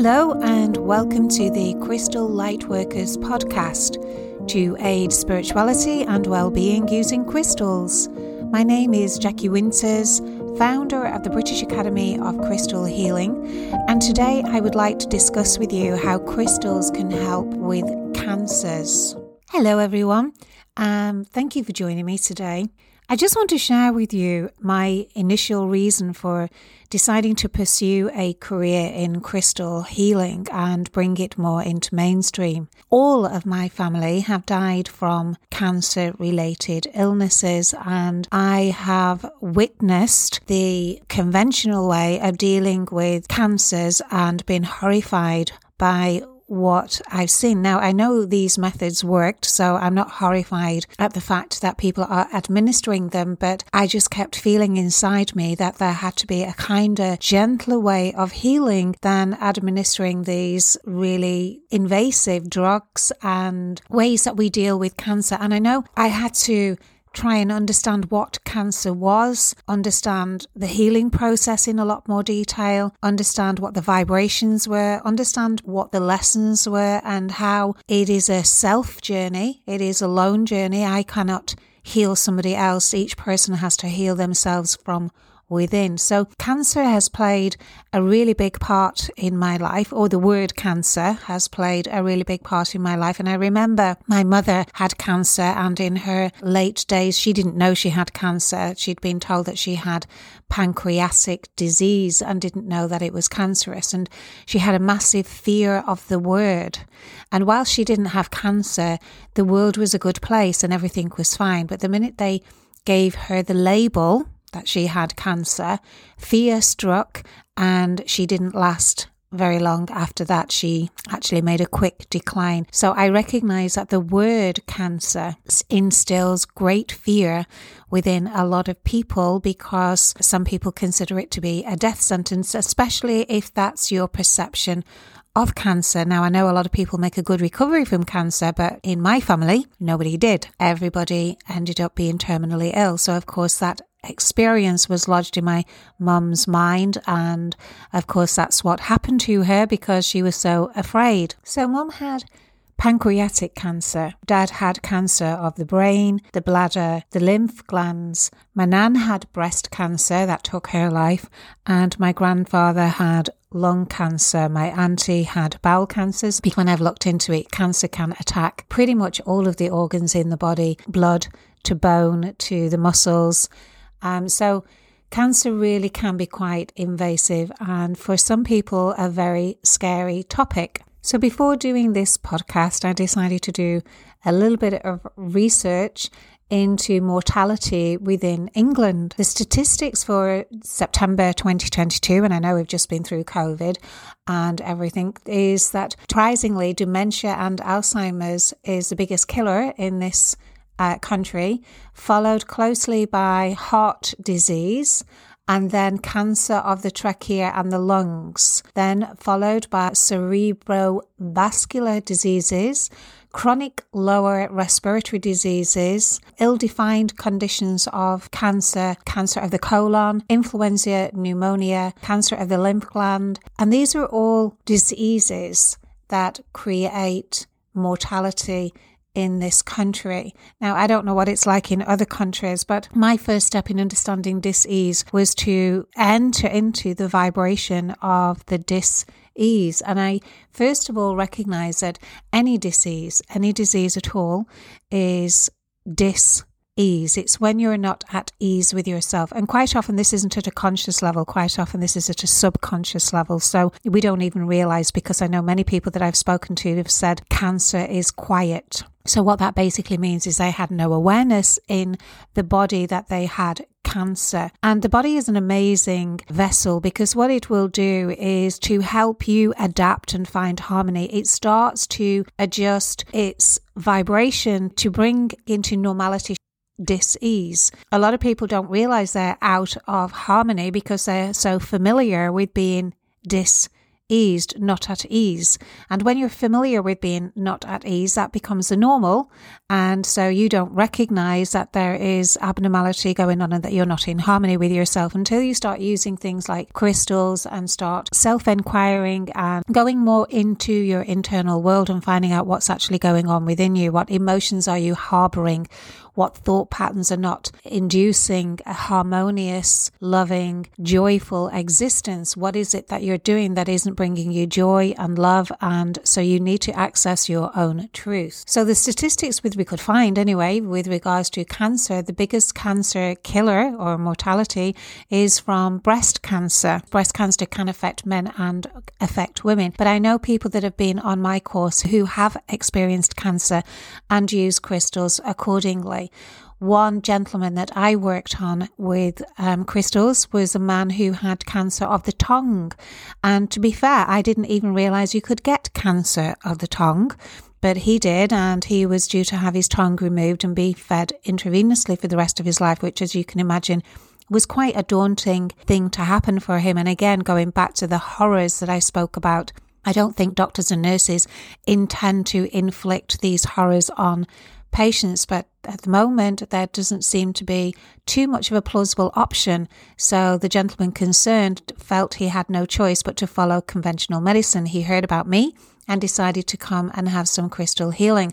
Hello, and welcome to the Crystal Lightworkers podcast to aid spirituality and well-being using crystals. My name is Jackie Winters, founder of the British Academy of Crystal Healing, and today I would like to discuss with you how crystals can help with cancers. Hello, everyone. Um, thank you for joining me today. I just want to share with you my initial reason for deciding to pursue a career in crystal healing and bring it more into mainstream. All of my family have died from cancer related illnesses, and I have witnessed the conventional way of dealing with cancers and been horrified by what I've seen. Now, I know these methods worked, so I'm not horrified at the fact that people are administering them, but I just kept feeling inside me that there had to be a kinder, gentler way of healing than administering these really invasive drugs and ways that we deal with cancer. And I know I had to try and understand what cancer was, understand the healing process in a lot more detail, understand what the vibrations were, understand what the lessons were, and how it is a self journey. It is a lone journey. I cannot heal somebody else. Each person has to heal themselves from within. So, cancer has played a really big part in my life, or the word cancer has played a really big part in my life. And I remember my mother had cancer, and in her late days, she didn't know she had cancer. She'd been told that she had pancreatic disease and didn't know that it was cancerous. And she had a massive fear of the word. And while she didn't have cancer, the world was a good place and everything was fine. But the minute they gave her the label, that she had cancer. Fear struck and she didn't last very long after that. She actually made a quick decline. So I recognize that the word cancer instills great fear within a lot of people because some people consider it to be a death sentence, especially if that's your perception of cancer. Now, I know a lot of people make a good recovery from cancer, but in my family, nobody did. Everybody ended up being terminally ill. So, of course, that experience was lodged in my mum's mind. And of course, that's what happened to her because she was so afraid. So, mum had pancreatic cancer. Dad had cancer of the brain, the bladder, the lymph glands. My nan had breast cancer that took her life, and my grandfather had lung cancer. My auntie had bowel cancers. When I've looked into it, cancer can attack pretty much all of the organs in the body, blood to bone to the muscles. Um, so cancer really can be quite invasive and for some people a very scary topic. So before doing this podcast, I decided to do a little bit of research into mortality within England. The statistics for September 2022, and I know we've just been through COVID and everything, is that surprisingly, dementia and Alzheimer's is the biggest killer in this uh, country, followed closely by heart disease and then cancer of the trachea and the lungs, then followed by cerebrovascular diseases, chronic lower respiratory diseases, ill defined conditions of cancer, cancer of the colon, influenza, pneumonia, cancer of the lymph gland. And these are all diseases that create mortality in this country. Now, I don't know what it's like in other countries, but my first step in understanding dis-ease was to enter into the vibration of the dis-ease. And I first of all recognize that any disease, any disease at all, is dis ease. It's when you're not at ease with yourself. And quite often, this isn't at a conscious level. Quite often, this is at a subconscious level. So we don't even realize because I know many people that I've spoken to have said cancer is quiet. So, what that basically means is they had no awareness in the body that they had cancer. And the body is an amazing vessel because what it will do is to help you adapt and find harmony. It starts to adjust its vibration to bring into normality dis-ease. A lot of people don't realize they're out of harmony because they're so familiar with being dis eased, not at ease. And when you're familiar with being not at ease, that becomes the normal. And so you don't recognize that there is abnormality going on and that you're not in harmony with yourself until you start using things like crystals and start self inquiring and going more into your internal world and finding out what's actually going on within you. What emotions are you harboring? What thought patterns are not inducing a harmonious, loving, joyful existence. What is it that you're doing that isn't bringing you joy and love? And so you need to access your own truth. So the statistics we could find anyway, with regards to cancer, the biggest cancer killer or mortality is from breast cancer. Breast cancer can affect men and affect women. But I know people that have been on my course who have experienced cancer and use crystals accordingly. One gentleman that I worked on with um, crystals was a man who had cancer of the tongue. And to be fair, I didn't even realize you could get cancer of the tongue but he did, and he was due to have his tongue removed and be fed intravenously for the rest of his life, which, as you can imagine, was quite a daunting thing to happen for him. And again, going back to the horrors that I spoke about, I don't think doctors and nurses intend to inflict these horrors on patients, but at the moment there doesn't seem to be too much of a plausible option. So the gentleman concerned felt he had no choice but to follow conventional medicine. He heard about me and decided to come and have some crystal healing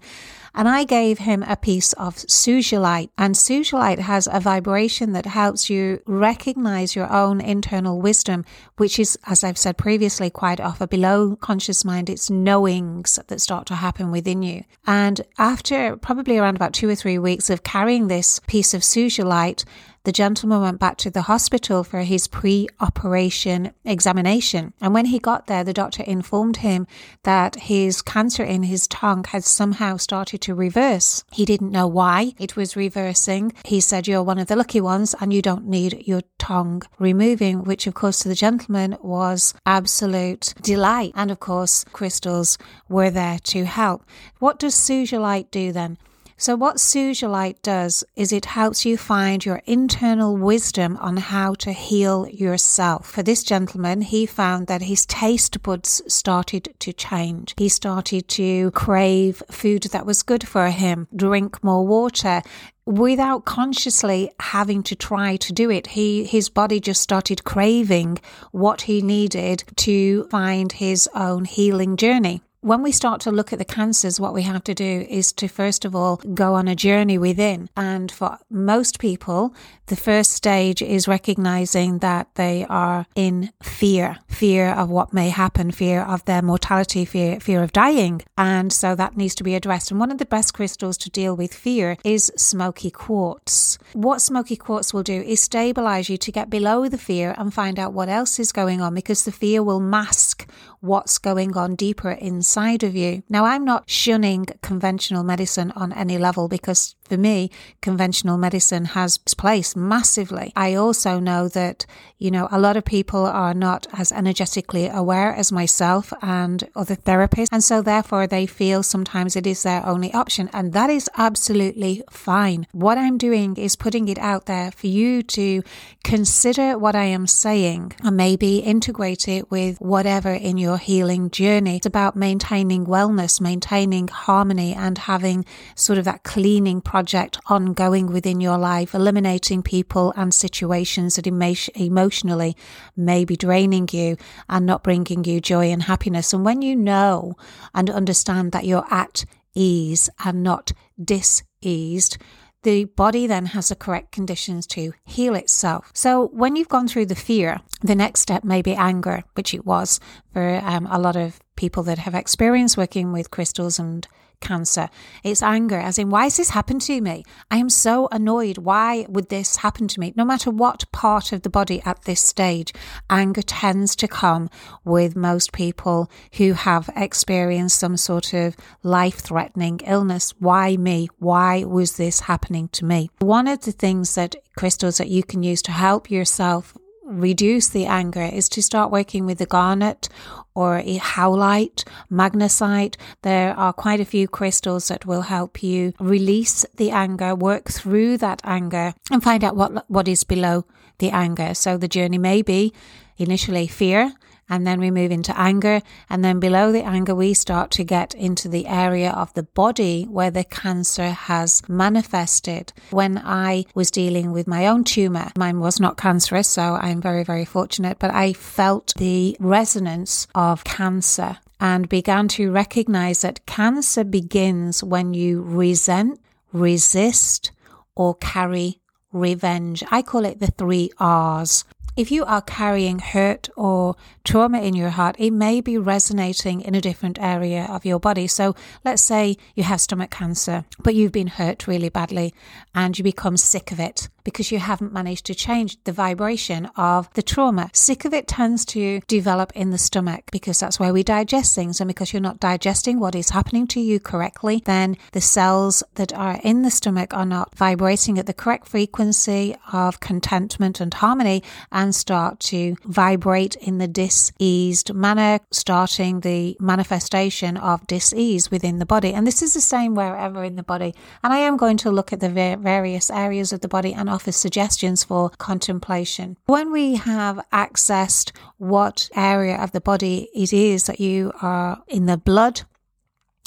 and I gave him a piece of sugilite. And sugilite has a vibration that helps you recognize your own internal wisdom, which is, as I've said previously, quite often below conscious mind. It's knowings that start to happen within you. And after probably around about two or three weeks of carrying this piece of sugilite, the gentleman went back to the hospital for his pre operation examination. And when he got there, the doctor informed him that his cancer in his tongue had somehow started to reverse. He didn't know why it was reversing. He said, You're one of the lucky ones and you don't need your tongue removing, which, of course, to the gentleman was absolute delight. And of course, crystals were there to help. What does Sugilite do then? So, what Sugilite does is it helps you find your internal wisdom on how to heal yourself. For this gentleman, he found that his taste buds started to change. He started to crave food that was good for him, drink more water, without consciously having to try to do it he his body just started craving what he needed to find his own healing journey when we start to look at the cancers, what we have to do is to first of all go on a journey within. And for most people, the first stage is recognizing that they are in fear, fear of what may happen, fear of their mortality, fear, fear of dying. And so that needs to be addressed. And one of the best crystals to deal with fear is smoky quartz. What smoky quartz will do is stabilize you to get below the fear and find out what else is going on because the fear will mask what's going on deeper inside of you. Now, I'm not shunning conventional medicine on any level because for me, conventional medicine has its place massively. I also know that, you know, a lot of people are not as energetically aware as myself and other therapists. And so therefore they feel sometimes it is their only option. And that is absolutely fine. What I'm doing is putting it out there for you to consider what I am saying and maybe integrate it with whatever in your healing journey. It's about maintaining wellness, maintaining harmony and having sort of that cleaning process project ongoing within your life, eliminating people and situations that emotionally may be draining you and not bringing you joy and happiness. And when you know and understand that you're at ease and not diseased, the body then has the correct conditions to heal itself. So when you've gone through the fear, the next step may be anger, which it was for um, a lot of people that have experience working with crystals and cancer. It's anger, as in, why has this happened to me? I am so annoyed. Why would this happen to me? No matter what part of the body at this stage, anger tends to come with most people who have experienced some sort of life threatening illness. Why me? Why was this happening to me? One of the things that crystals that you can use to help yourself reduce the anger is to start working with the garnet or a howlite, magnesite. There are quite a few crystals that will help you release the anger, work through that anger and find out what what is below the anger. So the journey may be initially fear and then we move into anger. And then below the anger, we start to get into the area of the body where the cancer has manifested. When I was dealing with my own tumor, mine was not cancerous, so I'm very, very fortunate, but I felt the resonance of cancer and began to recognize that cancer begins when you resent, resist, or carry revenge. I call it the three R's. If you are carrying hurt or trauma in your heart, it may be resonating in a different area of your body. So let's say you have stomach cancer, but you've been hurt really badly and you become sick of it because you haven't managed to change the vibration of the trauma. Sick of it tends to develop in the stomach because that's where we digest things. And because you're not digesting what is happening to you correctly, then the cells that are in the stomach are not vibrating at the correct frequency of contentment and harmony and start to vibrate in the diseased manner, starting the manifestation of disease within the body. And this is the same wherever in the body. And I am going to look at the various areas of the body and offer suggestions for contemplation. When we have accessed what area of the body it is that you are in the blood,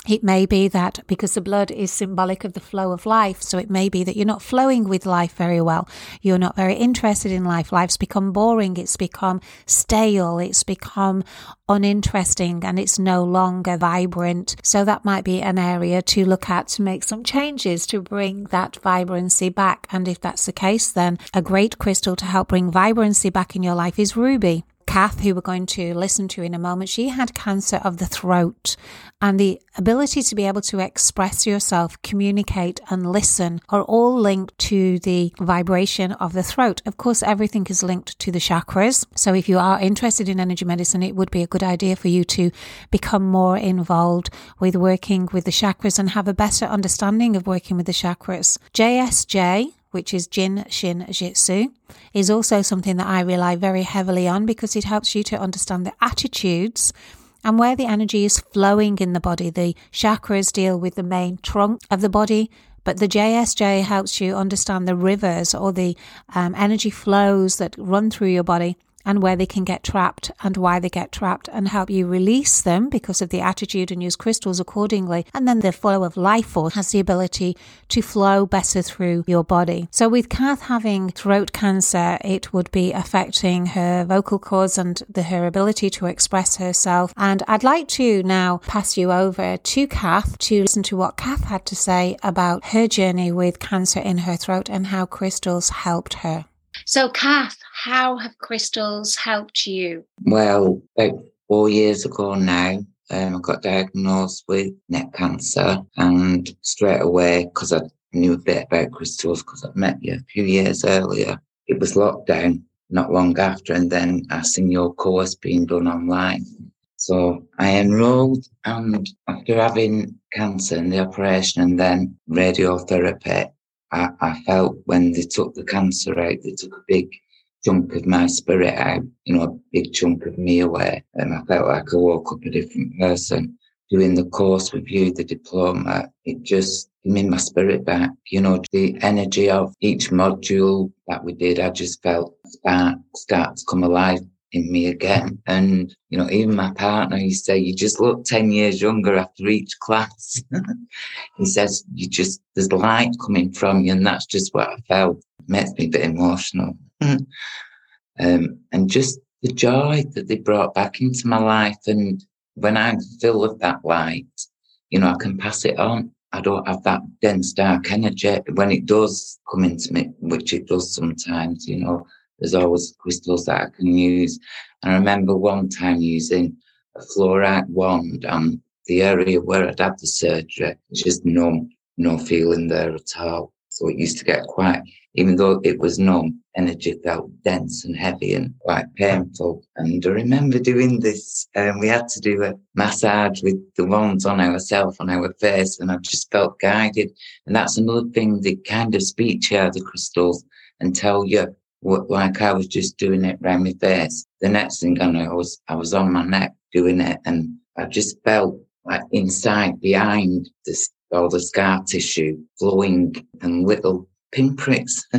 it may be that because the blood is symbolic of the flow of life, so it may be that you're not flowing with life very well. You're not very interested in life. Life's become boring. It's become stale. It's become uninteresting and it's no longer vibrant. So that might be an area to look at to make some changes to bring that vibrancy back. And if that's the case, then a great crystal to help bring vibrancy back in your life is ruby. Cath, who we're going to listen to in a moment, she had cancer of the throat. And the ability to be able to express yourself, communicate, and listen are all linked to the vibration of the throat. Of course, everything is linked to the chakras. So if you are interested in energy medicine, it would be a good idea for you to become more involved with working with the chakras and have a better understanding of working with the chakras. JSJ which is Jin Shin Jyutsu, is also something that I rely very heavily on because it helps you to understand the attitudes and where the energy is flowing in the body. The chakras deal with the main trunk of the body, but the JSJ helps you understand the rivers or the um, energy flows that run through your body and where they can get trapped and why they get trapped and help you release them because of the attitude and use crystals accordingly. And then the flow of life force has the ability to flow better through your body. So with Cath having throat cancer, it would be affecting her vocal cords and the, her ability to express herself. And I'd like to now pass you over to Cath to listen to what Cath had to say about her journey with cancer in her throat and how crystals helped her. So, Cath, how have crystals helped you? Well, about four years ago now, um, I got diagnosed with neck cancer, and straight away, because I knew a bit about crystals, because I'd met you a few years earlier, it was lockdown not long after, and then I seen your course being done online. So I enrolled, and after having cancer and the operation and then radiotherapy, I, I felt when they took the cancer out, they took a big chunk of my spirit out, you know, a big chunk of me away. And I felt like I woke up a different person. Doing the course with you, the diploma, it just gave my spirit back. You know, the energy of each module that we did, I just felt spark start to come alive in me again. And, you know, even my partner, he say, you just look 10 years younger after each class. he says, you just, there's light coming from you. And that's just what I felt. Makes me a bit emotional. um, and just the joy that they brought back into my life. And when I'm full of that light, you know, I can pass it on. I don't have that dense dark energy when it does come into me, which it does sometimes, you know, there's always crystals that I can use. And I remember one time using a fluorite wand on the area where I'd had the surgery. Just numb, no feeling there at all. So it used to get quite, even though it was numb, energy felt dense and heavy and quite painful. And I remember doing this, and um, we had to do a massage with the wands on ourselves, on our face, and I just felt guided. And that's another thing, they kind of to you, the crystals, and tell you like I was just doing it around my face. The next thing I know, I was, I was on my neck doing it and I just felt like inside behind this, all the scar tissue flowing and little pinpricks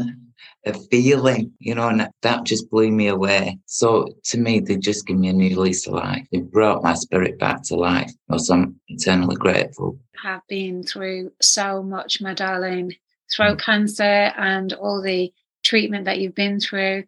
a feeling, you know, and that just blew me away. So to me, they just give me a new lease of life. They brought my spirit back to life. So I'm eternally grateful. Have been through so much, my darling, throat mm. cancer and all the treatment that you've been through.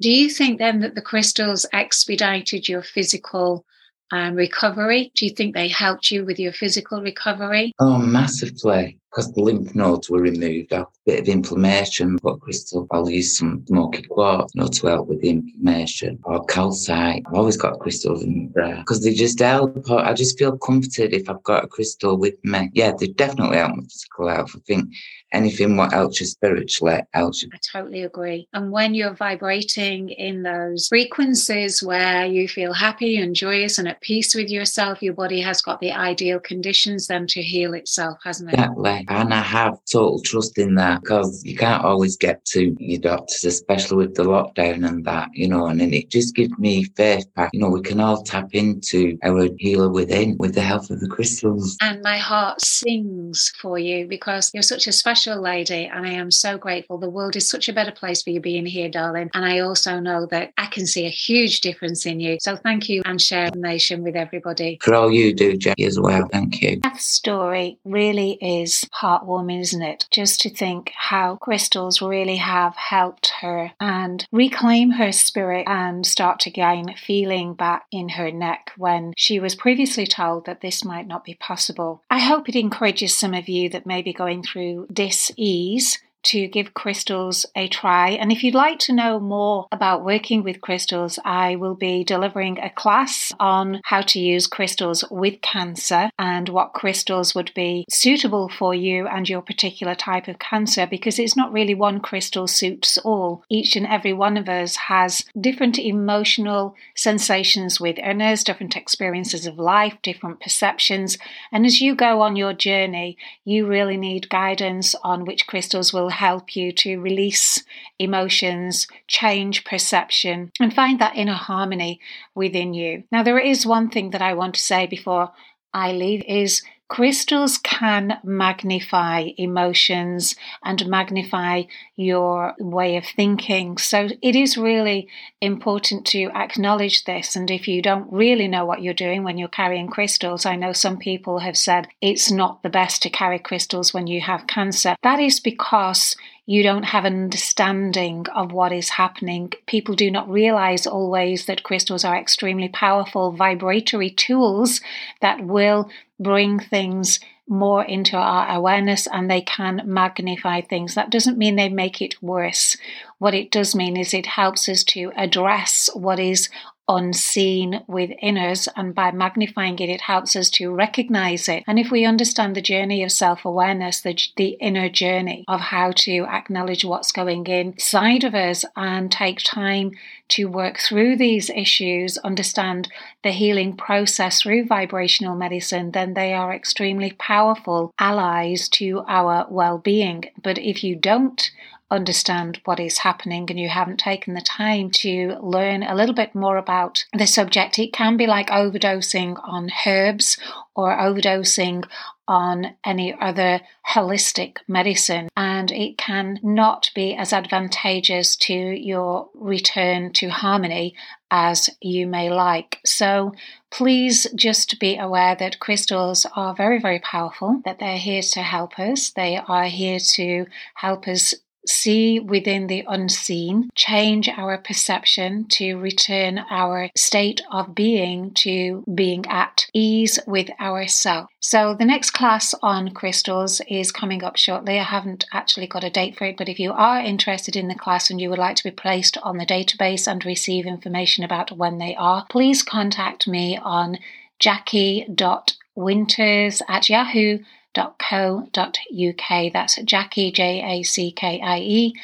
Do you think then that the crystals expedited your physical um, recovery? Do you think they helped you with your physical recovery? Oh, massively because the lymph nodes were removed, a bit of inflammation, but crystal, I'll use some smoky quartz, you know, to help with the inflammation, or calcite. I've always got crystals in my there because they just help. I just feel comforted if I've got a crystal with me. Yeah, they definitely help my physical health. I think anything what helps you spiritually helps you. I totally agree. And when you're vibrating in those frequencies where you feel happy and joyous and at peace with yourself, your body has got the ideal conditions then to heal itself, hasn't it? Exactly. And I have total trust in that because you can't always get to your doctors, especially with the lockdown and that, you know, and then it just gives me faith back. You know, we can all tap into our healer within with the help of the crystals. And my heart sings for you because you're such a special lady and I am so grateful. The world is such a better place for you being here, darling. And I also know that I can see a huge difference in you. So thank you and share information with everybody. For all you do, Jackie, as well. Thank you. That story really is heartwarming, isn't it? Just to think how crystals really have helped her and reclaim her spirit and start to gain feeling back in her neck when she was previously told that this might not be possible. I hope it encourages some of you that may be going through dis ease to give crystals a try. And if you'd like to know more about working with crystals, I will be delivering a class on how to use crystals with cancer and what crystals would be suitable for you and your particular type of cancer because it's not really one crystal suits all. Each and every one of us has different emotional sensations within us, different experiences of life, different perceptions. And as you go on your journey, you really need guidance on which crystals will help you to release emotions, change perception, and find that inner harmony within you. Now, there is one thing that I want to say before I leave is Crystals can magnify emotions and magnify your way of thinking. So it is really important to acknowledge this. And if you don't really know what you're doing when you're carrying crystals, I know some people have said it's not the best to carry crystals when you have cancer. That is because you don't have an understanding of what is happening. People do not realize always that crystals are extremely powerful vibratory tools that will bring things more into our awareness and they can magnify things. That doesn't mean they make it worse. What it does mean is it helps us to address what is unseen within us, and by magnifying it, it helps us to recognize it. And if we understand the journey of self awareness, the, the inner journey of how to acknowledge what's going inside of us and take time to work through these issues, understand the healing process through vibrational medicine, then they are extremely powerful allies to our well being. But if you don't understand what is happening and you haven't taken the time to learn a little bit more about the subject, it can be like overdosing on herbs or overdosing on any other holistic medicine, and it can not be as advantageous to your return to harmony as you may like. So please just be aware that crystals are very, very powerful, that they're here to help us. They are here to help us see within the unseen, change our perception to return our state of being to being at ease with ourselves. So, the next class on crystals is coming up shortly. I haven't actually got a date for it, but if you are interested in the class and you would like to be placed on the database and receive information about when they are, please contact me on jackie.winters at yahoo winters.co.uk. That's Jackie, J A C K I E,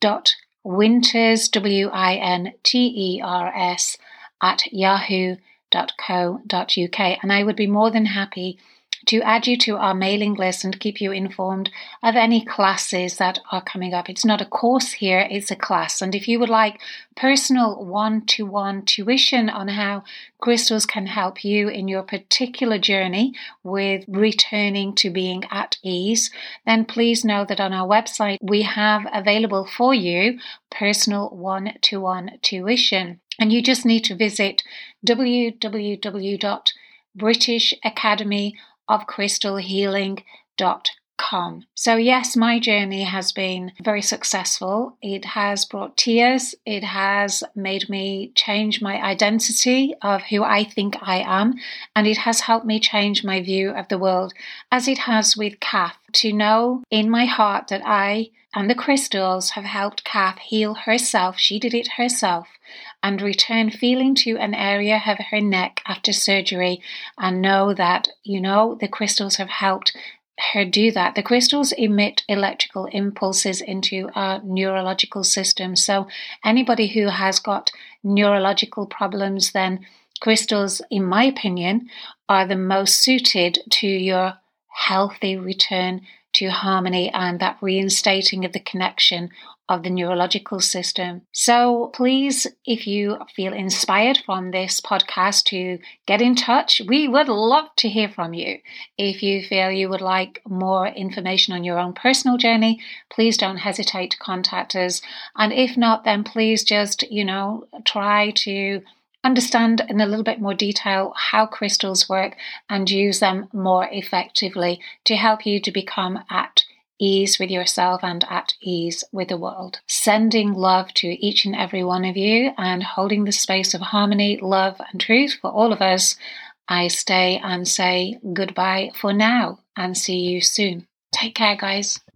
dot winters, W I N T E R S, at yahoo.co.uk. And I would be more than happy to add you to our mailing list and keep you informed of any classes that are coming up. It's not a course here, it's a class. And if you would like personal one to one tuition on how crystals can help you in your particular journey with returning to being at ease, then please know that on our website we have available for you personal one to one tuition. And you just need to visit www.britishacademyofcrystalhealing.com com. So, yes, my journey has been very successful. It has brought tears. It has made me change my identity of who I think I am. And it has helped me change my view of the world, as it has with Cath, to know in my heart that I and the crystals have helped Cath heal herself. She did it herself and return feeling to an area of her neck after surgery and know that, you know, the crystals have helped her do that. The crystals emit electrical impulses into our neurological system. So, anybody who has got neurological problems, then crystals, in my opinion, are the most suited to your healthy return to harmony and that reinstating of the connection of the neurological system. So please, if you feel inspired from this podcast to get in touch, we would love to hear from you. If you feel you would like more information on your own personal journey, please don't hesitate to contact us. And if not, then please just, you know, try to understand in a little bit more detail how crystals work and use them more effectively to help you to become at ease with yourself and at ease with the world. Sending love to each and every one of you and holding the space of harmony, love, and truth for all of us. I stay and say goodbye for now and see you soon. Take care, guys.